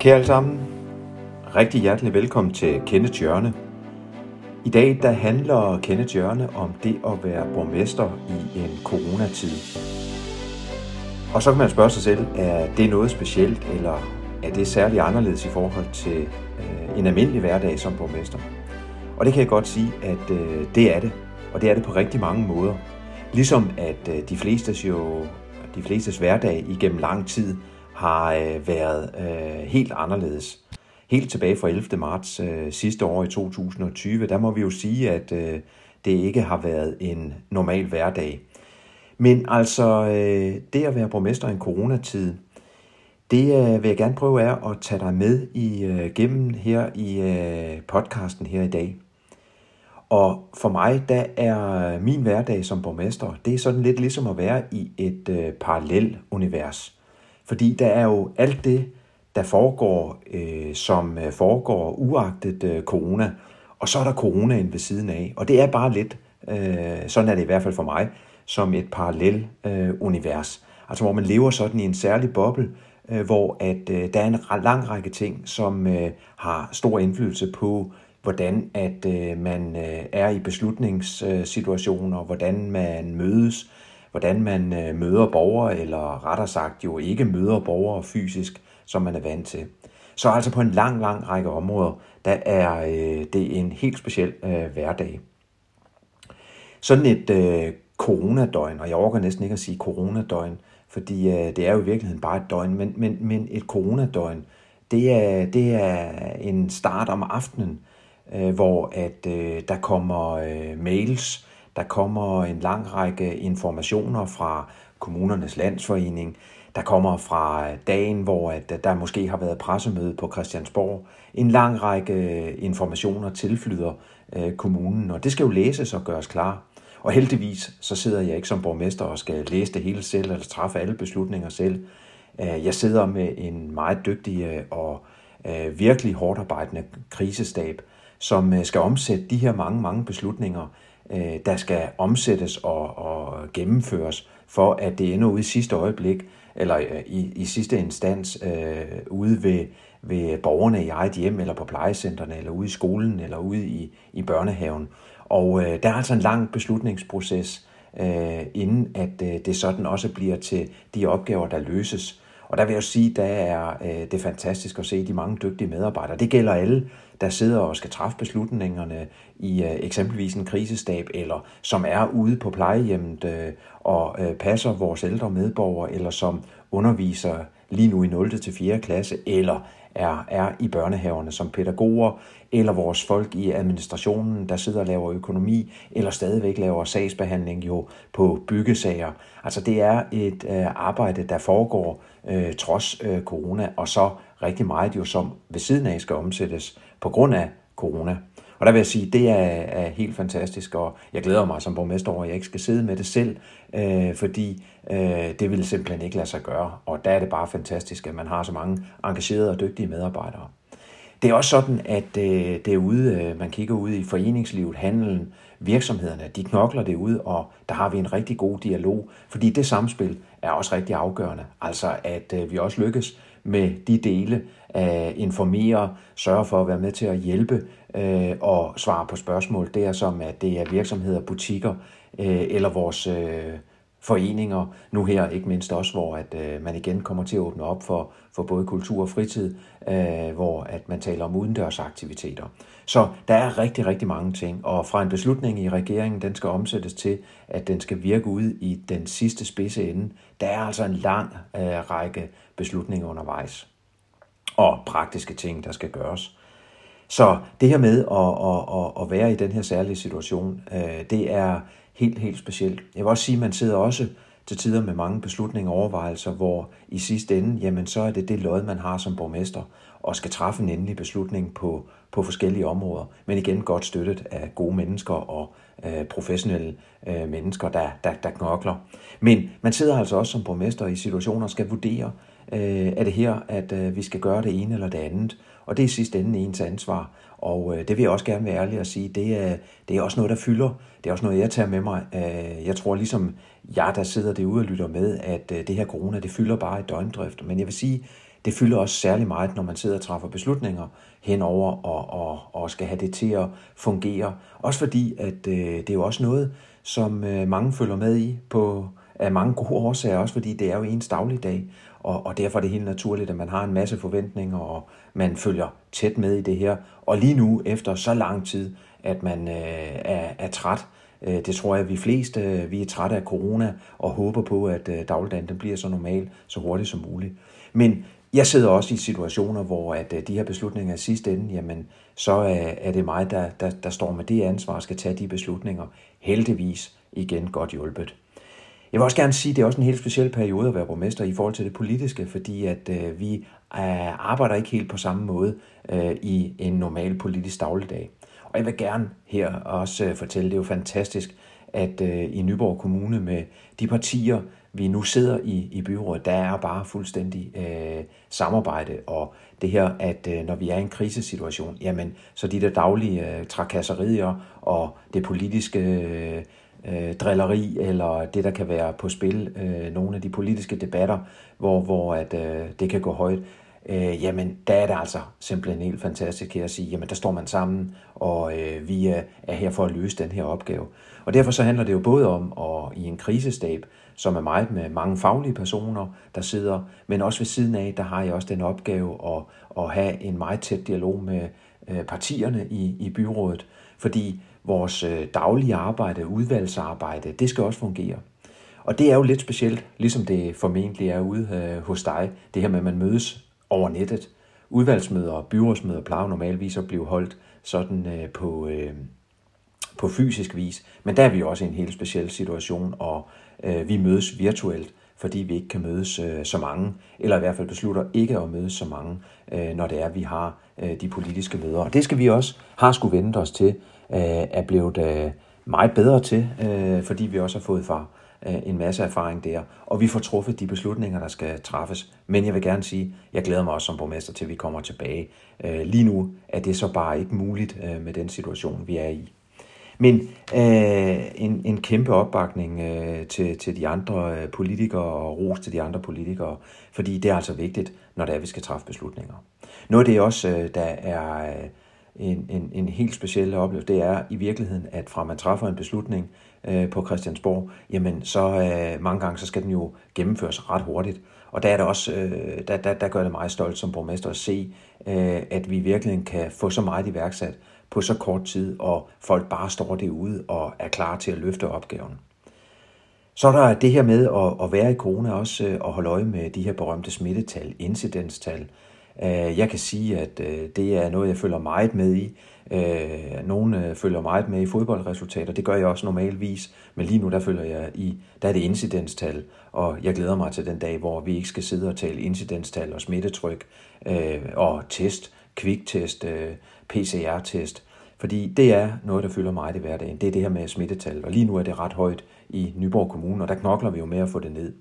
Kære alle sammen, rigtig hjertelig velkommen til Kenneth Hjørne. I dag der handler Kenneth Hjørne om det at være borgmester i en coronatid. Og så kan man spørge sig selv, er det noget specielt, eller er det særligt anderledes i forhold til øh, en almindelig hverdag som borgmester? Og det kan jeg godt sige, at øh, det er det, og det er det på rigtig mange måder. Ligesom at øh, de flestes jo, de flestes hverdag igennem lang tid har øh, været øh, helt anderledes. Helt tilbage fra 11. marts øh, sidste år i 2020, der må vi jo sige, at øh, det ikke har været en normal hverdag. Men altså, øh, det at være borgmester i en coronatid, det øh, vil jeg gerne prøve er at tage dig med i øh, gennem her i øh, podcasten her i dag. Og for mig, der er min hverdag som borgmester, det er sådan lidt ligesom at være i et øh, parallel univers. Fordi der er jo alt det, der foregår, øh, som øh, foregår uagtet øh, corona, og så er der coronaen ved siden af. Og det er bare lidt, øh, sådan er det i hvert fald for mig, som et parallel øh, univers. Altså hvor man lever sådan i en særlig boble, øh, hvor at øh, der er en lang række ting, som øh, har stor indflydelse på, hvordan at øh, man øh, er i beslutningssituationer, hvordan man mødes, hvordan man øh, møder borgere, eller rettere sagt jo ikke møder borgere fysisk, som man er vant til. Så altså på en lang, lang række områder, der er øh, det en helt speciel øh, hverdag. Sådan et øh, coronadøgn, og jeg overgår næsten ikke at sige coronadøgn, fordi øh, det er jo i virkeligheden bare et døgn, men, men, men et coronadøgn, det er, det er en start om aftenen, øh, hvor at øh, der kommer øh, mails, der kommer en lang række informationer fra kommunernes landsforening, der kommer fra dagen, hvor at der måske har været pressemøde på Christiansborg. En lang række øh, informationer tilflyder øh, kommunen, og det skal jo læses og gøres klar. Og heldigvis så sidder jeg ikke som borgmester og skal læse det hele selv, eller træffe alle beslutninger selv. Øh, jeg sidder med en meget dygtig og virkelig hårdt arbejdende krisestab, som skal omsætte de her mange, mange beslutninger, Øh, der skal omsættes og, og gennemføres, for at det ender ude i sidste øjeblik, eller øh, i, i sidste instans øh, ude ved, ved borgerne i eget hjem, eller på plejecentrene, eller ude i skolen, eller ude i, i børnehaven. Og øh, der er altså en lang beslutningsproces, øh, inden at øh, det sådan også bliver til de opgaver, der løses. Og der vil jeg sige, der er øh, det fantastisk at se de mange dygtige medarbejdere. Det gælder alle, der sidder og skal træffe beslutningerne i øh, eksempelvis en krisestab, eller som er ude på plejehjemmet øh, og øh, passer vores ældre medborgere, eller som underviser lige nu i 0. til 4. klasse, eller er, er i børnehaverne som pædagoger, eller vores folk i administrationen, der sidder og laver økonomi, eller stadigvæk laver sagsbehandling jo på byggesager. Altså det er et øh, arbejde, der foregår øh, trods øh, corona, og så rigtig meget jo som ved siden af skal omsættes på grund af corona. Og der vil jeg sige, det er, er helt fantastisk, og jeg glæder mig som borgmester over, at jeg ikke skal sidde med det selv, øh, fordi øh, det vil simpelthen ikke lade sig gøre. Og der er det bare fantastisk, at man har så mange engagerede og dygtige medarbejdere. Det er også sådan, at øh, derude, øh, man kigger ud i foreningslivet, handelen, virksomhederne, de knokler det ud, og der har vi en rigtig god dialog, fordi det samspil er også rigtig afgørende. Altså, at øh, vi også lykkes med de dele, at informere, sørge for at være med til at hjælpe øh, og svare på spørgsmål der, som at det er virksomheder, butikker øh, eller vores øh, foreninger, nu her ikke mindst også, hvor at øh, man igen kommer til at åbne op for, for både kultur og fritid, øh, hvor at man taler om udendørsaktiviteter. Så der er rigtig, rigtig mange ting, og fra en beslutning i regeringen, den skal omsættes til, at den skal virke ud i den sidste spidse ende. Der er altså en lang øh, række beslutninger undervejs, og praktiske ting, der skal gøres. Så det her med at, at, at, at være i den her særlige situation, øh, det er helt, helt specielt. Jeg vil også sige, at man sidder også til tider med mange beslutninger og overvejelser, hvor i sidste ende, jamen så er det det lod, man har som borgmester, og skal træffe en endelig beslutning på, på forskellige områder. Men igen godt støttet af gode mennesker og øh, professionelle øh, mennesker, der, der, der knokler. Men man sidder altså også som borgmester i situationer og skal vurdere, øh, er det her, at øh, vi skal gøre det ene eller det andet. Og det er sidst ende ens ansvar. Og øh, det vil jeg også gerne være ærlig at sige, det er, det er også noget, der fylder. Det er også noget, jeg tager med mig. Øh, jeg tror ligesom jeg, der sidder derude og lytter med, at øh, det her corona, det fylder bare i døgndrift. Men jeg vil sige, det fylder også særlig meget, når man sidder og træffer beslutninger henover og, og, og skal have det til at fungere. Også fordi, at øh, det er jo også noget, som øh, mange følger med i på af mange gode årsager, også fordi det er jo ens dagligdag, og, og derfor er det helt naturligt, at man har en masse forventninger, og man følger tæt med i det her. Og lige nu, efter så lang tid, at man øh, er, er træt, øh, det tror jeg, at vi fleste øh, vi er trætte af corona, og håber på, at øh, dagligdagen den bliver så normal, så hurtigt som muligt. Men jeg sidder også i situationer, hvor at øh, de her beslutninger i sidste ende, jamen, så øh, er det mig, der, der, der står med det ansvar og skal tage de beslutninger. Heldigvis igen godt hjulpet. Jeg vil også gerne sige, at det er også en helt speciel periode at være borgmester i forhold til det politiske, fordi at øh, vi øh, arbejder ikke helt på samme måde øh, i en normal politisk dagligdag. Og jeg vil gerne her også øh, fortælle, det er jo fantastisk, at øh, i Nyborg Kommune med de partier, vi nu sidder i, i byrådet, der er bare fuldstændig øh, samarbejde, og det her, at øh, når vi er i en krisesituation, jamen, så de der daglige øh, trakasserier og det politiske øh, øh, drilleri, eller det, der kan være på spil, øh, nogle af de politiske debatter, hvor, hvor at, øh, det kan gå højt, øh, jamen der er det altså simpelthen helt fantastisk her at sige, jamen der står man sammen, og øh, vi er, er her for at løse den her opgave. Og derfor så handler det jo både om at i en krisestab, som er meget med mange faglige personer, der sidder, men også ved siden af, der har jeg også den opgave at, at have en meget tæt dialog med øh, partierne i, i byrådet, fordi vores øh, daglige arbejde, udvalgsarbejde, det skal også fungere. Og det er jo lidt specielt, ligesom det formentlig er ude øh, hos dig, det her med, at man mødes over nettet. Udvalgsmøder og byrådsmøder plejer normalvis at blive holdt sådan øh, på, på fysisk vis. Men der er vi også i en helt speciel situation, og vi mødes virtuelt, fordi vi ikke kan mødes så mange, eller i hvert fald beslutter ikke at mødes så mange, når det er, at vi har de politiske møder. Og det skal vi også har skulle vente os til, øh, er blevet øh, meget bedre til, øh, fordi vi også har fået fra øh, en masse erfaring der, og vi får truffet de beslutninger, der skal træffes. Men jeg vil gerne sige, jeg glæder mig også som borgmester til, at vi kommer tilbage. Øh, lige nu er det så bare ikke muligt øh, med den situation, vi er i. Men øh, en, en kæmpe opbakning øh, til, til de andre øh, politikere og ros til de andre politikere, fordi det er altså vigtigt, når det er, vi skal træffe beslutninger. Noget af det også, øh, der er øh, en, en, en helt speciel oplevelse, det er i virkeligheden, at fra man træffer en beslutning øh, på Christiansborg, jamen så øh, mange gange, så skal den jo gennemføres ret hurtigt. Og der er det også, øh, der, der, der gør det mig stolt som borgmester at se, øh, at vi virkelig kan få så meget iværksat på så kort tid, og folk bare står derude og er klar til at løfte opgaven. Så er der det her med at, at være i corona også, øh, og holde øje med de her berømte smittetal, incidenstal, Øh, jeg kan sige, at øh, det er noget, jeg følger meget med i. Øh, nogle følger meget med i fodboldresultater, det gør jeg også normalvis, men lige nu der følger jeg i, der er det incidenstal, og jeg glæder mig til den dag, hvor vi ikke skal sidde og tale incidenstal og smittetryk og test, kviktest, PCR-test, fordi det er noget, der fylder meget i hverdagen. Det er det her med smittetal, og lige nu er det ret højt i Nyborg Kommune, og der knokler vi jo med at få det ned.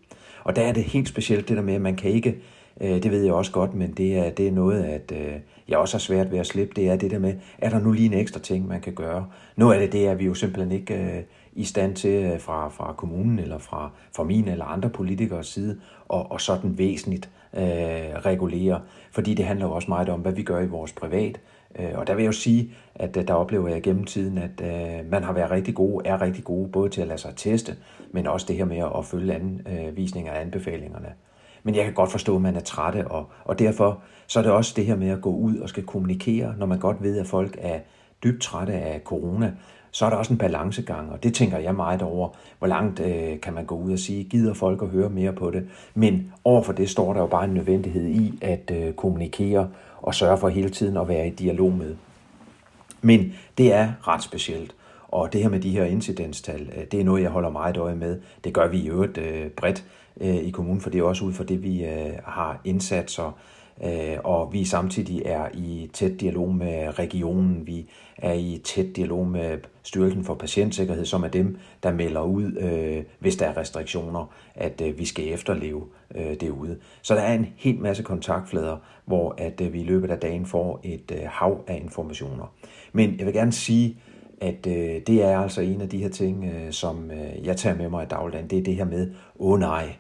Og der er det helt specielt det der med, at man kan ikke Øh, det ved jeg også godt, men det er, det er noget, at øh, jeg også har svært ved at slippe. Det er det der med, er der nu lige en ekstra ting, man kan gøre? Nu er det det, at vi jo simpelthen ikke øh, i stand til øh, fra, fra kommunen eller fra, fra min eller andre politikers side og, og sådan væsentligt øh, regulere. Fordi det handler jo også meget om, hvad vi gør i vores privat. Øh, og der vil jeg jo sige, at øh, der oplever jeg gennem tiden, at man har været rigtig gode, er rigtig gode, både til at lade sig teste, men også det her med at følge anvisninger af anbefalingerne. Men jeg kan godt forstå, at man er trætte, og, og derfor så er det også det her med at gå ud og skal kommunikere, når man godt ved, at folk er dybt trætte af corona, så er der også en balancegang, og det tænker jeg meget over. Hvor langt øh, kan man gå ud og sige, gider folk at høre mere på det? Men overfor det står der jo bare en nødvendighed i at øh, kommunikere og sørge for hele tiden at være i dialog med. Men det er ret specielt. Og det her med de her incidenstal, øh, det er noget, jeg holder meget øje med. Det gør vi i øvrigt øh, bredt øh, i kommunen, for det er også ud fra det, vi øh, har indsatser, øh, og vi samtidig er i tæt dialog med regionen, vi er i tæt dialog med Styrelsen for Patientsikkerhed, som er dem, der melder ud, øh, hvis der er restriktioner, at vi skal efterleve det ude. Så der er en helt masse kontaktflader, hvor at vi i løbet af dagen får et hav af informationer. Men jeg vil gerne sige, at øh, det er altså en af de her ting, øh, som øh, jeg tager med mig i dagligdagen. Det er det her med, åh oh, nej,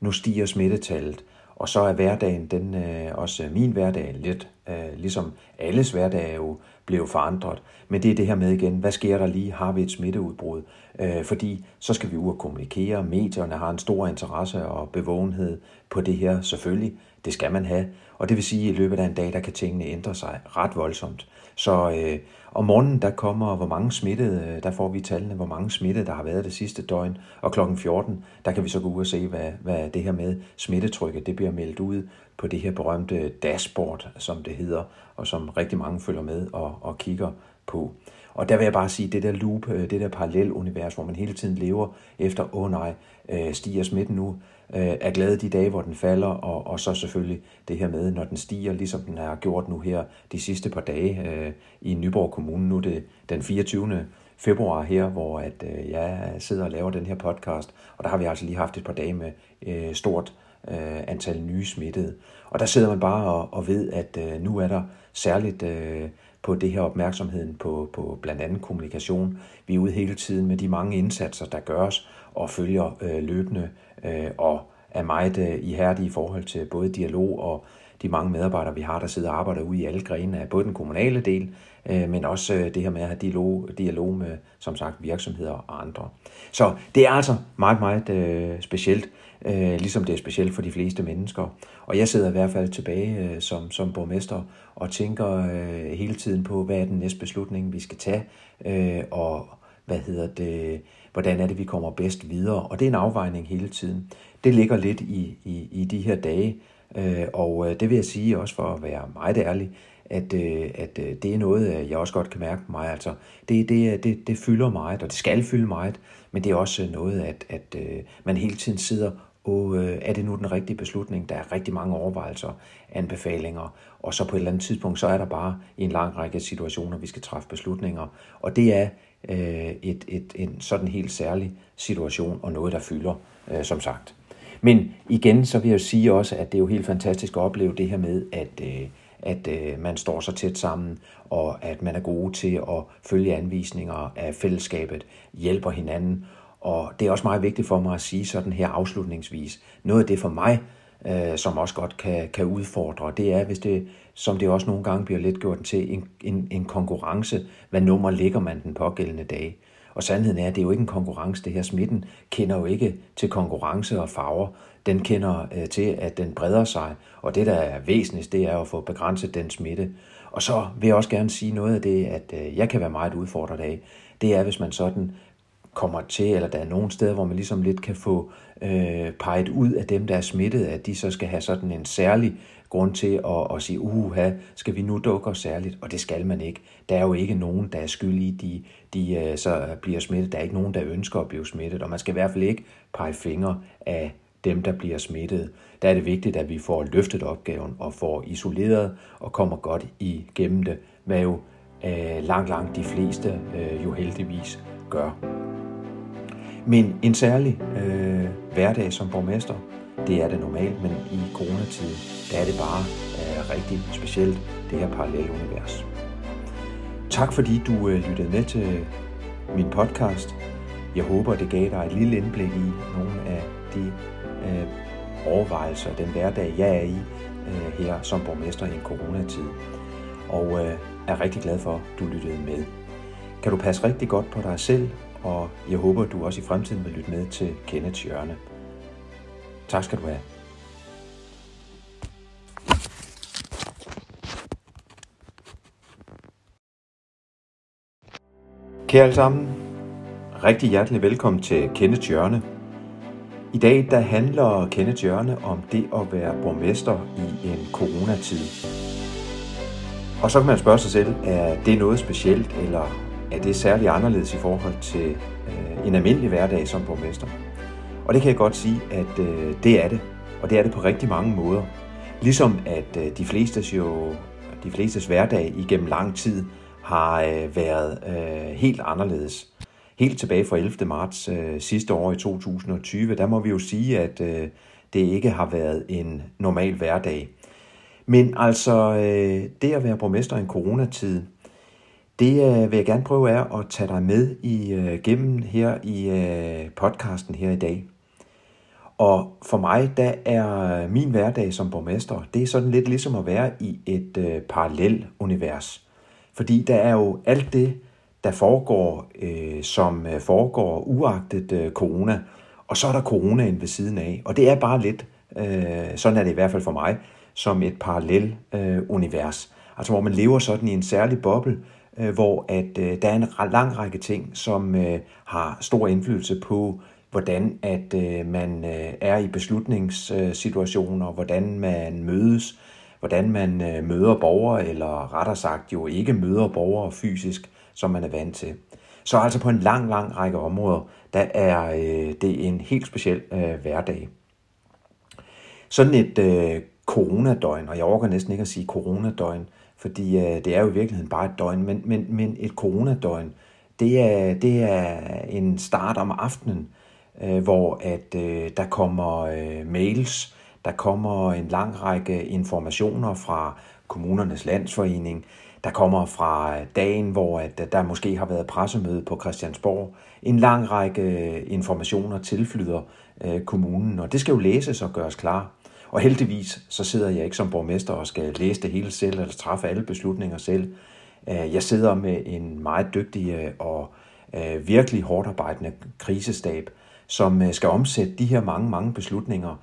nu stiger smittetallet, Og så er hverdagen, den, øh, også min hverdag, lidt øh, ligesom alles hverdag er jo blevet forandret. Men det er det her med igen, hvad sker der lige? Har vi et smitteudbrud? Øh, fordi så skal vi ud og kommunikere. Medierne har en stor interesse og bevågenhed på det her, selvfølgelig. Det skal man have. Og det vil sige, at i løbet af en dag, der kan tingene ændre sig ret voldsomt. Så øh, om morgenen, der kommer, hvor mange smittede, øh, der får vi tallene, hvor mange smittede, der har været det sidste døgn. Og klokken 14, der kan vi så gå ud og se, hvad, hvad det her med smittetrykket, det bliver meldt ud på det her berømte dashboard, som det hedder, og som rigtig mange følger med og, og kigger på. Og der vil jeg bare sige, det der loop, øh, det der parallelunivers, hvor man hele tiden lever efter, åh oh nej, øh, stiger smitten nu, øh, er glad de dage, hvor den falder, og, og så selvfølgelig det her med, når den stiger, ligesom den har gjort nu her de sidste par dage i Nyborg Kommune. Nu er det den 24 februar her, hvor at, øh, jeg sidder og laver den her podcast, og der har vi altså lige haft et par dage med øh, stort øh, antal nye smittede. Og der sidder man bare og, og ved, at øh, nu er der særligt øh, på det her opmærksomheden på, på blandt andet kommunikation. Vi er ude hele tiden med de mange indsatser, der gøres og følger øh, løbende øh, og er meget øh, ihærdige i forhold til både dialog og de mange medarbejdere, vi har, der sidder og arbejder ude i alle grene af både den kommunale del, øh, men også øh, det her med at have dialog, dialog med, som sagt, virksomheder og andre. Så det er altså meget, meget øh, specielt, øh, ligesom det er specielt for de fleste mennesker. Og jeg sidder i hvert fald tilbage øh, som, som borgmester og tænker øh, hele tiden på, hvad er den næste beslutning, vi skal tage, øh, og hvad hedder det, hvordan er det, vi kommer bedst videre. Og det er en afvejning hele tiden. Det ligger lidt i, i, i de her dage, øh, og øh, det vil jeg sige også for at være meget ærlig, at, øh, at øh, det er noget, øh, jeg også godt kan mærke på mig. Altså, det, det, øh, det, det fylder meget, og det skal fylde meget, men det er også noget, at, at øh, man hele tiden sidder og øh, er det nu den rigtige beslutning? Der er rigtig mange overvejelser, anbefalinger, og så på et eller andet tidspunkt, så er der bare i en lang række situationer, vi skal træffe beslutninger. Og det er øh, et, et, en sådan helt særlig situation, og noget, der fylder, øh, som sagt. Men igen, så vil jeg sige også, at det er jo helt fantastisk at opleve det her med, at, øh, at øh, man står så tæt sammen, og at man er gode til at følge anvisninger af fællesskabet, hjælper hinanden, og det er også meget vigtigt for mig at sige sådan her afslutningsvis. Noget af det for mig, øh, som også godt kan, kan udfordre, det er, hvis det, som det også nogle gange bliver lidt gjort til, en, en, en konkurrence. Hvad nummer ligger man den pågældende dag? Og sandheden er, at det er jo ikke en konkurrence. Det her smitten kender jo ikke til konkurrence og farver. Den kender øh, til, at den breder sig. Og det, der er væsentligt, det er at få begrænset den smitte. Og så vil jeg også gerne sige noget af det, at øh, jeg kan være meget udfordret af. Det er, hvis man sådan kommer til, eller der er nogle steder, hvor man ligesom lidt kan få øh, peget ud af dem, der er smittet, at de så skal have sådan en særlig grund til at, at sige, uha, skal vi nu dukke os særligt? Og det skal man ikke. Der er jo ikke nogen, der er skyldige, i, de, de øh, så bliver smittet. Der er ikke nogen, der ønsker at blive smittet, og man skal i hvert fald ikke pege fingre af dem, der bliver smittet. Der er det vigtigt, at vi får løftet opgaven og får isoleret og kommer godt igennem det, hvad jo øh, langt, langt de fleste øh, jo heldigvis gør. Men en særlig øh, hverdag som borgmester, det er det normalt, men i coronatiden, der er det bare øh, rigtig specielt, det her parallelunivers. Tak fordi du øh, lyttede med til min podcast. Jeg håber, det gav dig et lille indblik i nogle af de øh, overvejelser, den hverdag, jeg er i øh, her som borgmester i en coronatid. Og øh, er rigtig glad for, at du lyttede med. Kan du passe rigtig godt på dig selv og jeg håber, du også i fremtiden vil lytte med til Kenneths Hjørne. Tak skal du have. Kære alle sammen, rigtig hjertelig velkommen til Kenneths Hjørne. I dag der handler Kenneths Hjørne om det at være borgmester i en coronatid. Og så kan man spørge sig selv, er det noget specielt, eller er det særligt anderledes i forhold til øh, en almindelig hverdag som borgmester. Og det kan jeg godt sige, at øh, det er det. Og det er det på rigtig mange måder. Ligesom at øh, de flestes jo, de flestes hverdag igennem lang tid har øh, været øh, helt anderledes. Helt tilbage fra 11. marts øh, sidste år i 2020, der må vi jo sige, at øh, det ikke har været en normal hverdag. Men altså, øh, det at være borgmester i en coronatid, det øh, vil jeg gerne prøve er at tage dig med i øh, gennem her i øh, podcasten her i dag. Og for mig, der er øh, min hverdag som borgmester, det er sådan lidt ligesom at være i et øh, parallel univers. Fordi der er jo alt det, der foregår, øh, som øh, foregår uagtet øh, corona, og så er der coronaen ved siden af. Og det er bare lidt, øh, sådan er det i hvert fald for mig, som et parallel øh, univers. Altså hvor man lever sådan i en særlig boble, Øh, hvor at øh, der er en lang række ting, som øh, har stor indflydelse på, hvordan at man er i beslutningssituationer, hvordan man mødes, hvordan man møder borgere, eller rettere sagt jo ikke møder borgere fysisk, som man er vant til. Så altså på en lang, lang række områder, der er øh, det en helt speciel øh, hverdag. Sådan et øh, coronadøgn, og jeg overgår næsten ikke at sige coronadøgn, fordi øh, det er jo i virkeligheden bare et døgn, men, men, men et coronadøgn, det er, det er en start om aftenen, øh, hvor at øh, der kommer øh, mails, der kommer en lang række informationer fra kommunernes landsforening, der kommer fra dagen, hvor at øh, der måske har været pressemøde på Christiansborg. En lang række øh, informationer tilflyder øh, kommunen, og det skal jo læses og gøres klar. Og heldigvis så sidder jeg ikke som borgmester og skal læse det hele selv eller træffe alle beslutninger selv. Øh, jeg sidder med en meget dygtig øh, og øh, virkelig hårdt arbejdende krisestab, som skal omsætte de her mange, mange beslutninger,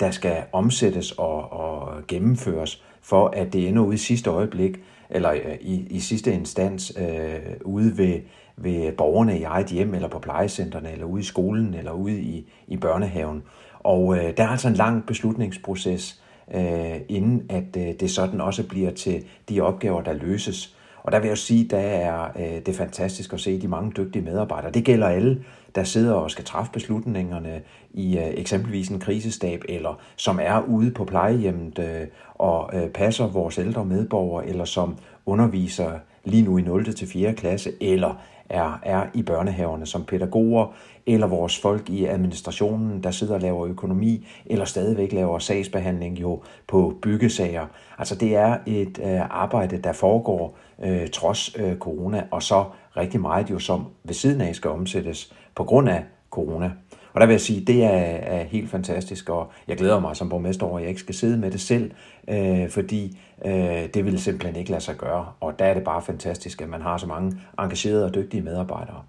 der skal omsættes og, og gennemføres, for at det ender ude i sidste øjeblik, eller i, i sidste instans øh, ude ved, ved borgerne i eget hjem, eller på plejecentrene, eller ude i skolen, eller ude i, i børnehaven. Og øh, der er altså en lang beslutningsproces, øh, inden at øh, det sådan også bliver til de opgaver, der løses. Og der vil jeg sige, der er øh, det fantastisk at se de mange dygtige medarbejdere. Det gælder alle, der sidder og skal træffe beslutningerne i øh, eksempelvis en krisestab, eller som er ude på plejehjemmet øh, og øh, passer vores ældre medborgere, eller som underviser lige nu i 0. til 4. klasse, eller er, er i børnehaverne som pædagoger, eller vores folk i administrationen, der sidder og laver økonomi, eller stadigvæk laver sagsbehandling jo på byggesager. Altså det er et øh, arbejde, der foregår øh, trods øh, corona, og så rigtig meget jo som ved siden af skal omsættes på grund af corona. Og der vil jeg sige, det er, er helt fantastisk, og jeg glæder mig som borgmester over, at jeg ikke skal sidde med det selv, øh, fordi øh, det ville simpelthen ikke lade sig gøre. Og der er det bare fantastisk, at man har så mange engagerede og dygtige medarbejdere.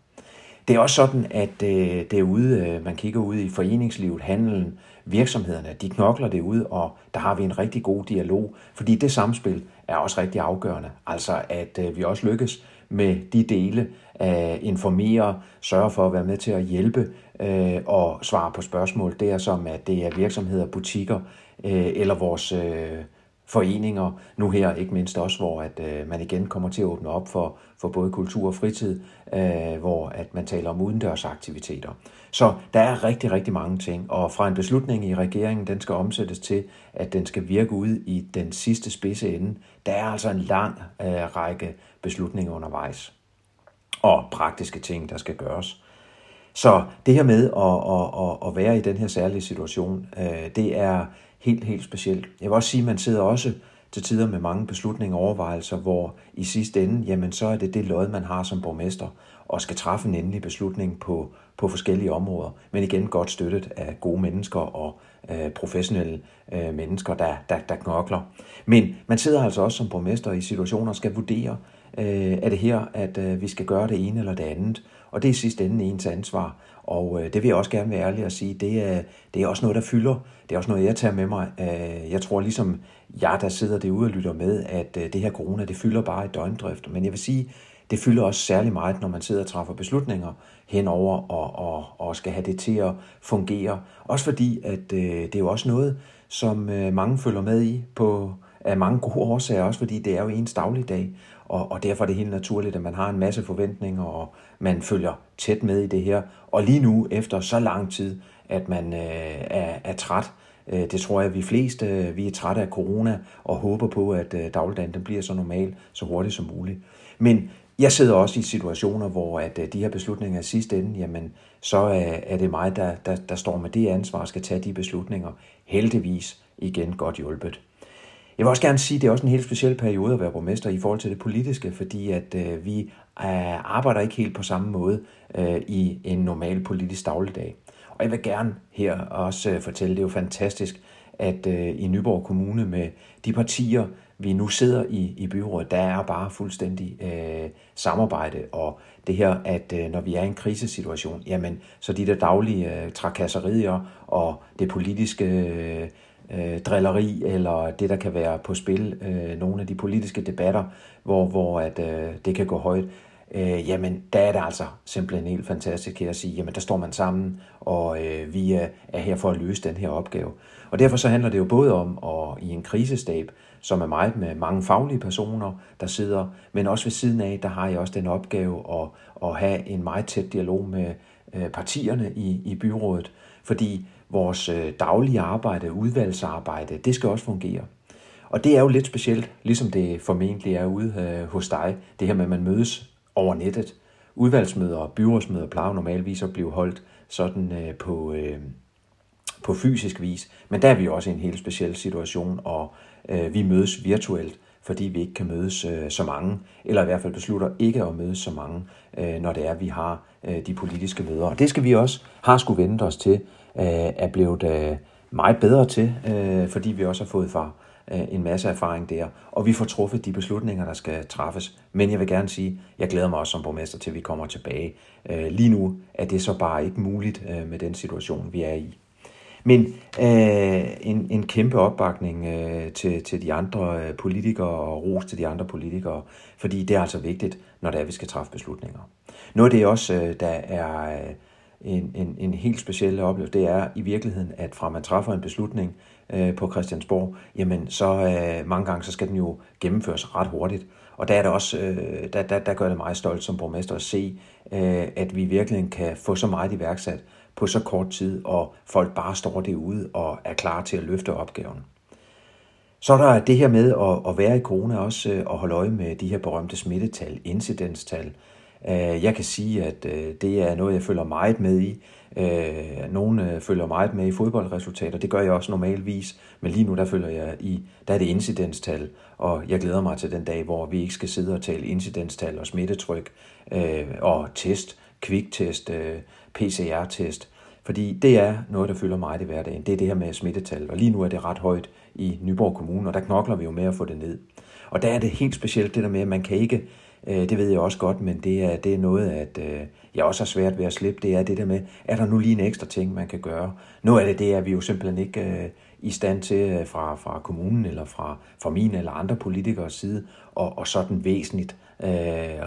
Det er også sådan, at øh, derude, øh, man kigger ud i foreningslivet, handelen, virksomhederne, de knokler det ud, og der har vi en rigtig god dialog, fordi det samspil er også rigtig afgørende. Altså, at øh, vi også lykkes med de dele at informere, sørge for at være med til at hjælpe øh, og svare på spørgsmål. Der, som at det er virksomheder, butikker øh, eller vores øh, foreninger, nu her ikke mindst også, hvor at øh, man igen kommer til at åbne op for, for både kultur og fritid, øh, hvor at man taler om udendørsaktiviteter. Så der er rigtig, rigtig mange ting, og fra en beslutning i regeringen, den skal omsættes til, at den skal virke ud i den sidste spidse ende. Der er altså en lang øh, række beslutninger undervejs, og praktiske ting, der skal gøres. Så det her med at, at, at, at være i den her særlige situation, øh, det er helt, helt specielt. Jeg vil også sige, at man sidder også til tider med mange beslutninger og overvejelser, hvor i sidste ende, jamen så er det det lod, man har som borgmester, og skal træffe en endelig beslutning på, på forskellige områder. Men igen godt støttet af gode mennesker og øh, professionelle øh, mennesker, der, der, der knokler. Men man sidder altså også som borgmester i situationer og skal vurdere, øh, er det her, at øh, vi skal gøre det ene eller det andet. Og det er i sidste ende ens ansvar. Og øh, det vil jeg også gerne være ærlig at sige, det er, det er også noget, der fylder. Det er også noget, jeg tager med mig. Øh, jeg tror ligesom jeg, der sidder derude og lytter med, at øh, det her corona, det fylder bare i døgndrift. Men jeg vil sige, det fylder også særlig meget, når man sidder og træffer beslutninger henover og, og, og skal have det til at fungere. Også fordi, at øh, det er jo også noget, som øh, mange følger med i på af mange gode årsager, også fordi det er jo ens dagligdag, og, og derfor er det helt naturligt, at man har en masse forventninger, og man følger tæt med i det her. Og lige nu, efter så lang tid, at man øh, er, er træt, øh, det tror jeg, at vi fleste øh, vi er trætte af corona, og håber på, at øh, dagligdagen den bliver så normal, så hurtigt som muligt. Men jeg sidder også i situationer, hvor at øh, de her beslutninger i sidste ende, jamen, så er, er det mig, der, der, der står med det ansvar og skal tage de beslutninger. Heldigvis igen godt hjulpet. Jeg vil også gerne sige, at det er også en helt speciel periode at være borgmester i forhold til det politiske, fordi at øh, vi øh, arbejder ikke helt på samme måde øh, i en normal politisk dagligdag. Og jeg vil gerne her også øh, fortælle, det er jo fantastisk, at øh, i Nyborg Kommune med de partier, vi nu sidder i, i byrådet, der er bare fuldstændig øh, samarbejde, og det her, at øh, når vi er i en krisesituation, jamen, så de der daglige øh, trakasserier og det politiske øh, Øh, drilleri, eller det, der kan være på spil, øh, nogle af de politiske debatter, hvor, hvor at, øh, det kan gå højt, øh, jamen der er det altså simpelthen helt fantastisk her at sige, jamen der står man sammen, og øh, vi er, er her for at løse den her opgave. Og derfor så handler det jo både om at i en krisestab, som er meget med mange faglige personer, der sidder, men også ved siden af, der har jeg også den opgave at, at have en meget tæt dialog med øh, partierne i, i byrådet, fordi vores øh, daglige arbejde, udvalgsarbejde, det skal også fungere. Og det er jo lidt specielt, ligesom det formentlig er ude øh, hos dig, det her med, at man mødes over nettet. Udvalgsmøder og byrådsmøder plejer normalvis at blive holdt sådan øh, på, på fysisk vis, men der er vi også i en helt speciel situation, og vi mødes virtuelt, fordi vi ikke kan mødes så mange, eller i hvert fald beslutter ikke at mødes så mange, når det er, at vi har Øh, de politiske møder. Og det skal vi også har skulle vente os til, øh, er blevet øh, meget bedre til, fordi vi også har fået fra en masse erfaring der, og vi får truffet de beslutninger, der skal træffes. Men jeg vil gerne sige, jeg glæder mig også som borgmester til, at vi kommer tilbage. Lige nu er det så bare ikke muligt med den situation, vi er i. Men øh, en, en kæmpe opbakning øh, til, til de andre øh, politikere og ros til de andre politikere, fordi det er altså vigtigt, når det er, vi skal træffe beslutninger. Noget af det også, øh, der er øh, en, en, en helt speciel oplevelse, det er i virkeligheden, at fra man træffer en beslutning øh, på Christiansborg, jamen så øh, mange gange, så skal den jo gennemføres ret hurtigt. Og der er det også, øh, der, der, der gør det meget stolt som borgmester at se, øh, at vi virkelig kan få så meget iværksat, på så kort tid, og folk bare står derude og er klar til at løfte opgaven. Så er der det her med at, at være i corona også, øh, og holde øje med de her berømte smittetal, incidenstal. Øh, jeg kan sige, at øh, det er noget, jeg følger meget med i. Nogle følger meget med i fodboldresultater, det gør jeg også normalvis, men lige nu der følger jeg i, der er det incidenstal, og jeg glæder mig til den dag, hvor vi ikke skal sidde og tale incidenstal og smittetryk og test, kviktest, PCR-test. Fordi det er noget, der fylder meget i hverdagen. Det er det her med smittetal. Og lige nu er det ret højt i Nyborg Kommune, og der knokler vi jo med at få det ned. Og der er det helt specielt det der med, at man kan ikke, øh, det ved jeg også godt, men det er, det er noget, at øh, jeg også har svært ved at slippe. Det er det der med, er der nu lige en ekstra ting, man kan gøre? Noget af det, det er vi jo simpelthen ikke øh, i stand til fra, fra kommunen eller fra, fra min eller andre politikers side, og, og sådan væsentligt øh,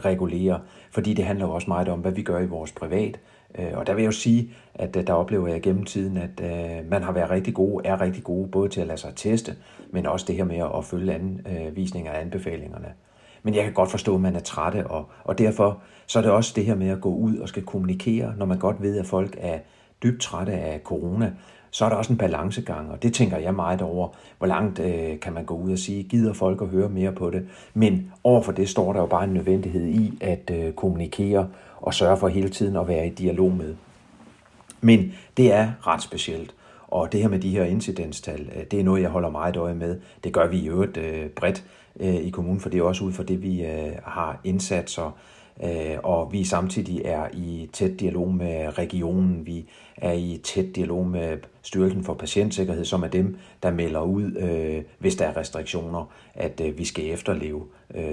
regulere. Fordi det handler jo også meget om, hvad vi gør i vores privat, Øh, og der vil jeg jo sige, at øh, der oplever jeg gennem tiden, at øh, man har været rigtig gode, er rigtig gode, både til at lade sig teste, men også det her med at følge anvisninger og anbefalingerne. Men jeg kan godt forstå, at man er trætte, og, og derfor så er det også det her med at gå ud og skal kommunikere, når man godt ved, at folk er dybt trætte af corona, så er der også en balancegang, og det tænker jeg meget over, hvor langt øh, kan man gå ud og sige, gider folk at høre mere på det. Men overfor det står der jo bare en nødvendighed i at øh, kommunikere og sørge for hele tiden at være i dialog med. Men det er ret specielt. Og det her med de her incidenstal, øh, det er noget, jeg holder meget øje med. Det gør vi i øvrigt øh, bredt øh, i kommunen, for det er også ud fra det, vi øh, har indsatser Øh, Øh, og vi samtidig er i tæt dialog med regionen, vi er i tæt dialog med Styrelsen for Patientsikkerhed, som er dem, der melder ud, øh, hvis der er restriktioner, at øh, vi skal efterleve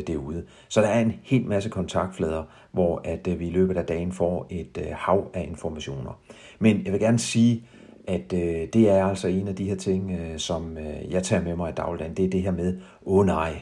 derude. Så der er en hel masse kontaktflader, hvor at vi i løbet af dagen får et hav af informationer. Men jeg vil gerne sige, at det er altså en af de her ting, som jeg tager med mig i dagligdagen. Det er det her med, åh oh, nej,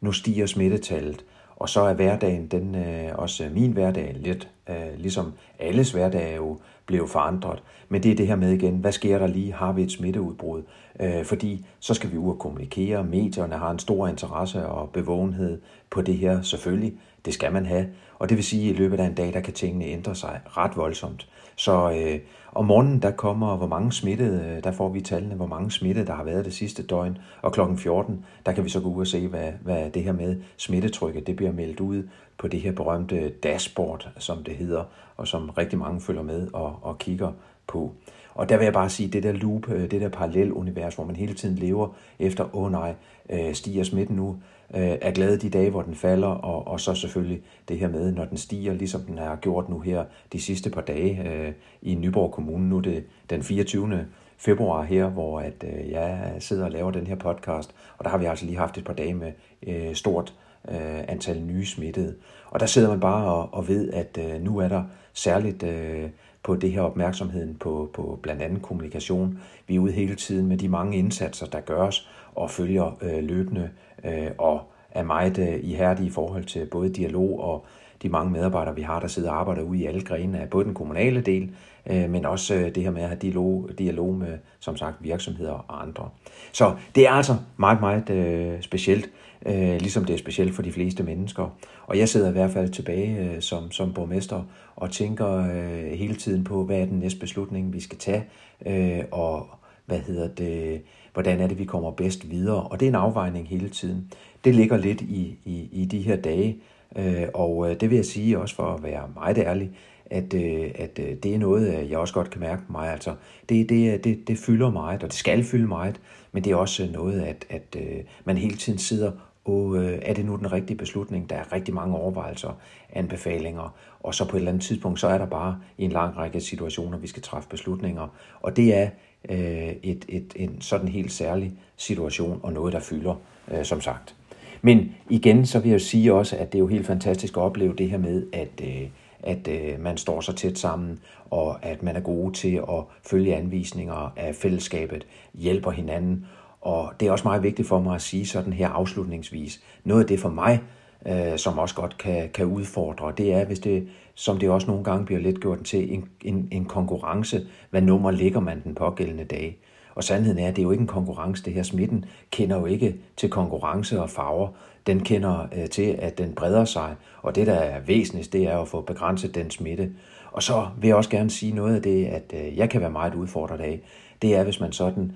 nu stiger smittetallet og så er hverdagen, den øh, også min hverdag, lidt øh, ligesom alles hverdag er jo blevet forandret. Men det er det her med igen, hvad sker der lige? Har vi et smitteudbrud? Øh, fordi så skal vi ud og kommunikere. Medierne har en stor interesse og bevågenhed på det her, selvfølgelig. Det skal man have. Og det vil sige, at i løbet af en dag, der kan tingene ændre sig ret voldsomt. Så øh, om morgenen, der kommer, hvor mange smittede, øh, der får vi tallene, hvor mange smittede, der har været det sidste døgn. Og klokken 14, der kan vi så gå ud og se, hvad, hvad det her med smittetrykket, det bliver meldt ud på det her berømte dashboard, som det hedder, og som rigtig mange følger med og, og kigger på. Og der vil jeg bare sige, det der loop, øh, det der parallelunivers, hvor man hele tiden lever efter, åh oh nej, øh, stiger smitten nu, øh, er glad de dage, hvor den falder, og, og så selvfølgelig det her med, når den stiger, ligesom den har gjort nu her de sidste par dage øh, i Nyborg Kommune. Nu er det den 24. februar her, hvor at, øh, jeg sidder og laver den her podcast, og der har vi altså lige haft et par dage med øh, stort øh, antal nye smittede. Og der sidder man bare og, og ved, at øh, nu er der særligt øh, på det her opmærksomheden på, på blandt andet kommunikation. Vi er ude hele tiden med de mange indsatser, der gøres og følger øh, løbende øh, og er meget øh, ihærdige i forhold til både dialog og de mange medarbejdere, vi har, der sidder og arbejder ude i alle grene af både den kommunale del, øh, men også øh, det her med at have dialog, dialog med, som sagt, virksomheder og andre. Så det er altså meget, meget øh, specielt, øh, ligesom det er specielt for de fleste mennesker. Og jeg sidder i hvert fald tilbage øh, som, som borgmester og tænker øh, hele tiden på, hvad er den næste beslutning, vi skal tage, øh, og hvad hedder det, hvordan er det, vi kommer bedst videre. Og det er en afvejning hele tiden. Det ligger lidt i, i, i de her dage, øh, og øh, det vil jeg sige også for at være meget ærlig, at, øh, at øh, det er noget, øh, jeg også godt kan mærke på mig. Altså, det, det, øh, det, det fylder meget, og det skal fylde meget, men det er også noget, at, at øh, man hele tiden sidder og øh, er det nu den rigtige beslutning? Der er rigtig mange overvejelser, anbefalinger, og så på et eller andet tidspunkt, så er der bare i en lang række situationer, vi skal træffe beslutninger. Og det er øh, et, et, en sådan helt særlig situation, og noget, der fylder, øh, som sagt. Men igen, så vil jeg jo sige også, at det er jo helt fantastisk at opleve det her med, at, øh, at øh, man står så tæt sammen, og at man er gode til at følge anvisninger af fællesskabet, hjælper hinanden, og det er også meget vigtigt for mig at sige sådan her afslutningsvis. Noget af det for mig, øh, som også godt kan, kan udfordre, det er, hvis det, som det også nogle gange bliver lidt gjort til, en, en, en konkurrence. Hvad nummer ligger man den pågældende dag? Og sandheden er, at det er jo ikke en konkurrence. Det her smitten kender jo ikke til konkurrence og farver. Den kender øh, til, at den breder sig. Og det, der er væsentligt, det er at få begrænset den smitte. Og så vil jeg også gerne sige noget af det, at øh, jeg kan være meget udfordret af. Det er, hvis man sådan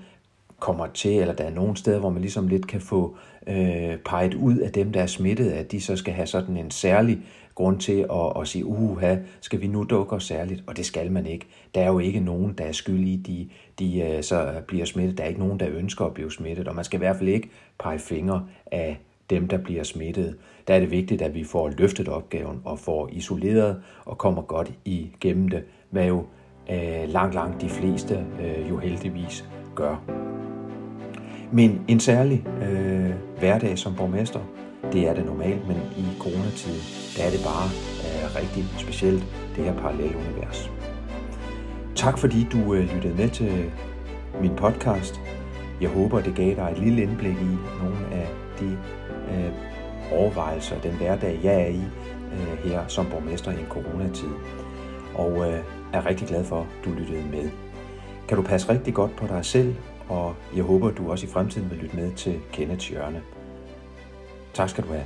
kommer til, eller der er nogle steder, hvor man ligesom lidt kan få øh, peget ud af dem, der er smittet, at de så skal have sådan en særlig grund til at, at sige, uha, skal vi nu dukke os særligt? Og det skal man ikke. Der er jo ikke nogen, der er skyld i, de, de øh, så bliver smittet. Der er ikke nogen, der ønsker at blive smittet, og man skal i hvert fald ikke pege fingre af dem, der bliver smittet. Der er det vigtigt, at vi får løftet opgaven og får isoleret og kommer godt igennem det, hvad jo øh, langt, langt de fleste øh, jo heldigvis gør. Men en særlig øh, hverdag som borgmester, det er det normalt, men i coronatiden, der er det bare øh, rigtig specielt, det her parallelle univers. Tak fordi du øh, lyttede med til min podcast. Jeg håber, det gav dig et lille indblik i nogle af de øh, overvejelser, den hverdag, jeg er i øh, her som borgmester i en coronatid. Og øh, er rigtig glad for, at du lyttede med. Kan du passe rigtig godt på dig selv og jeg håber, du også i fremtiden vil lytte med til Kenneths hjørne. Tak skal du have.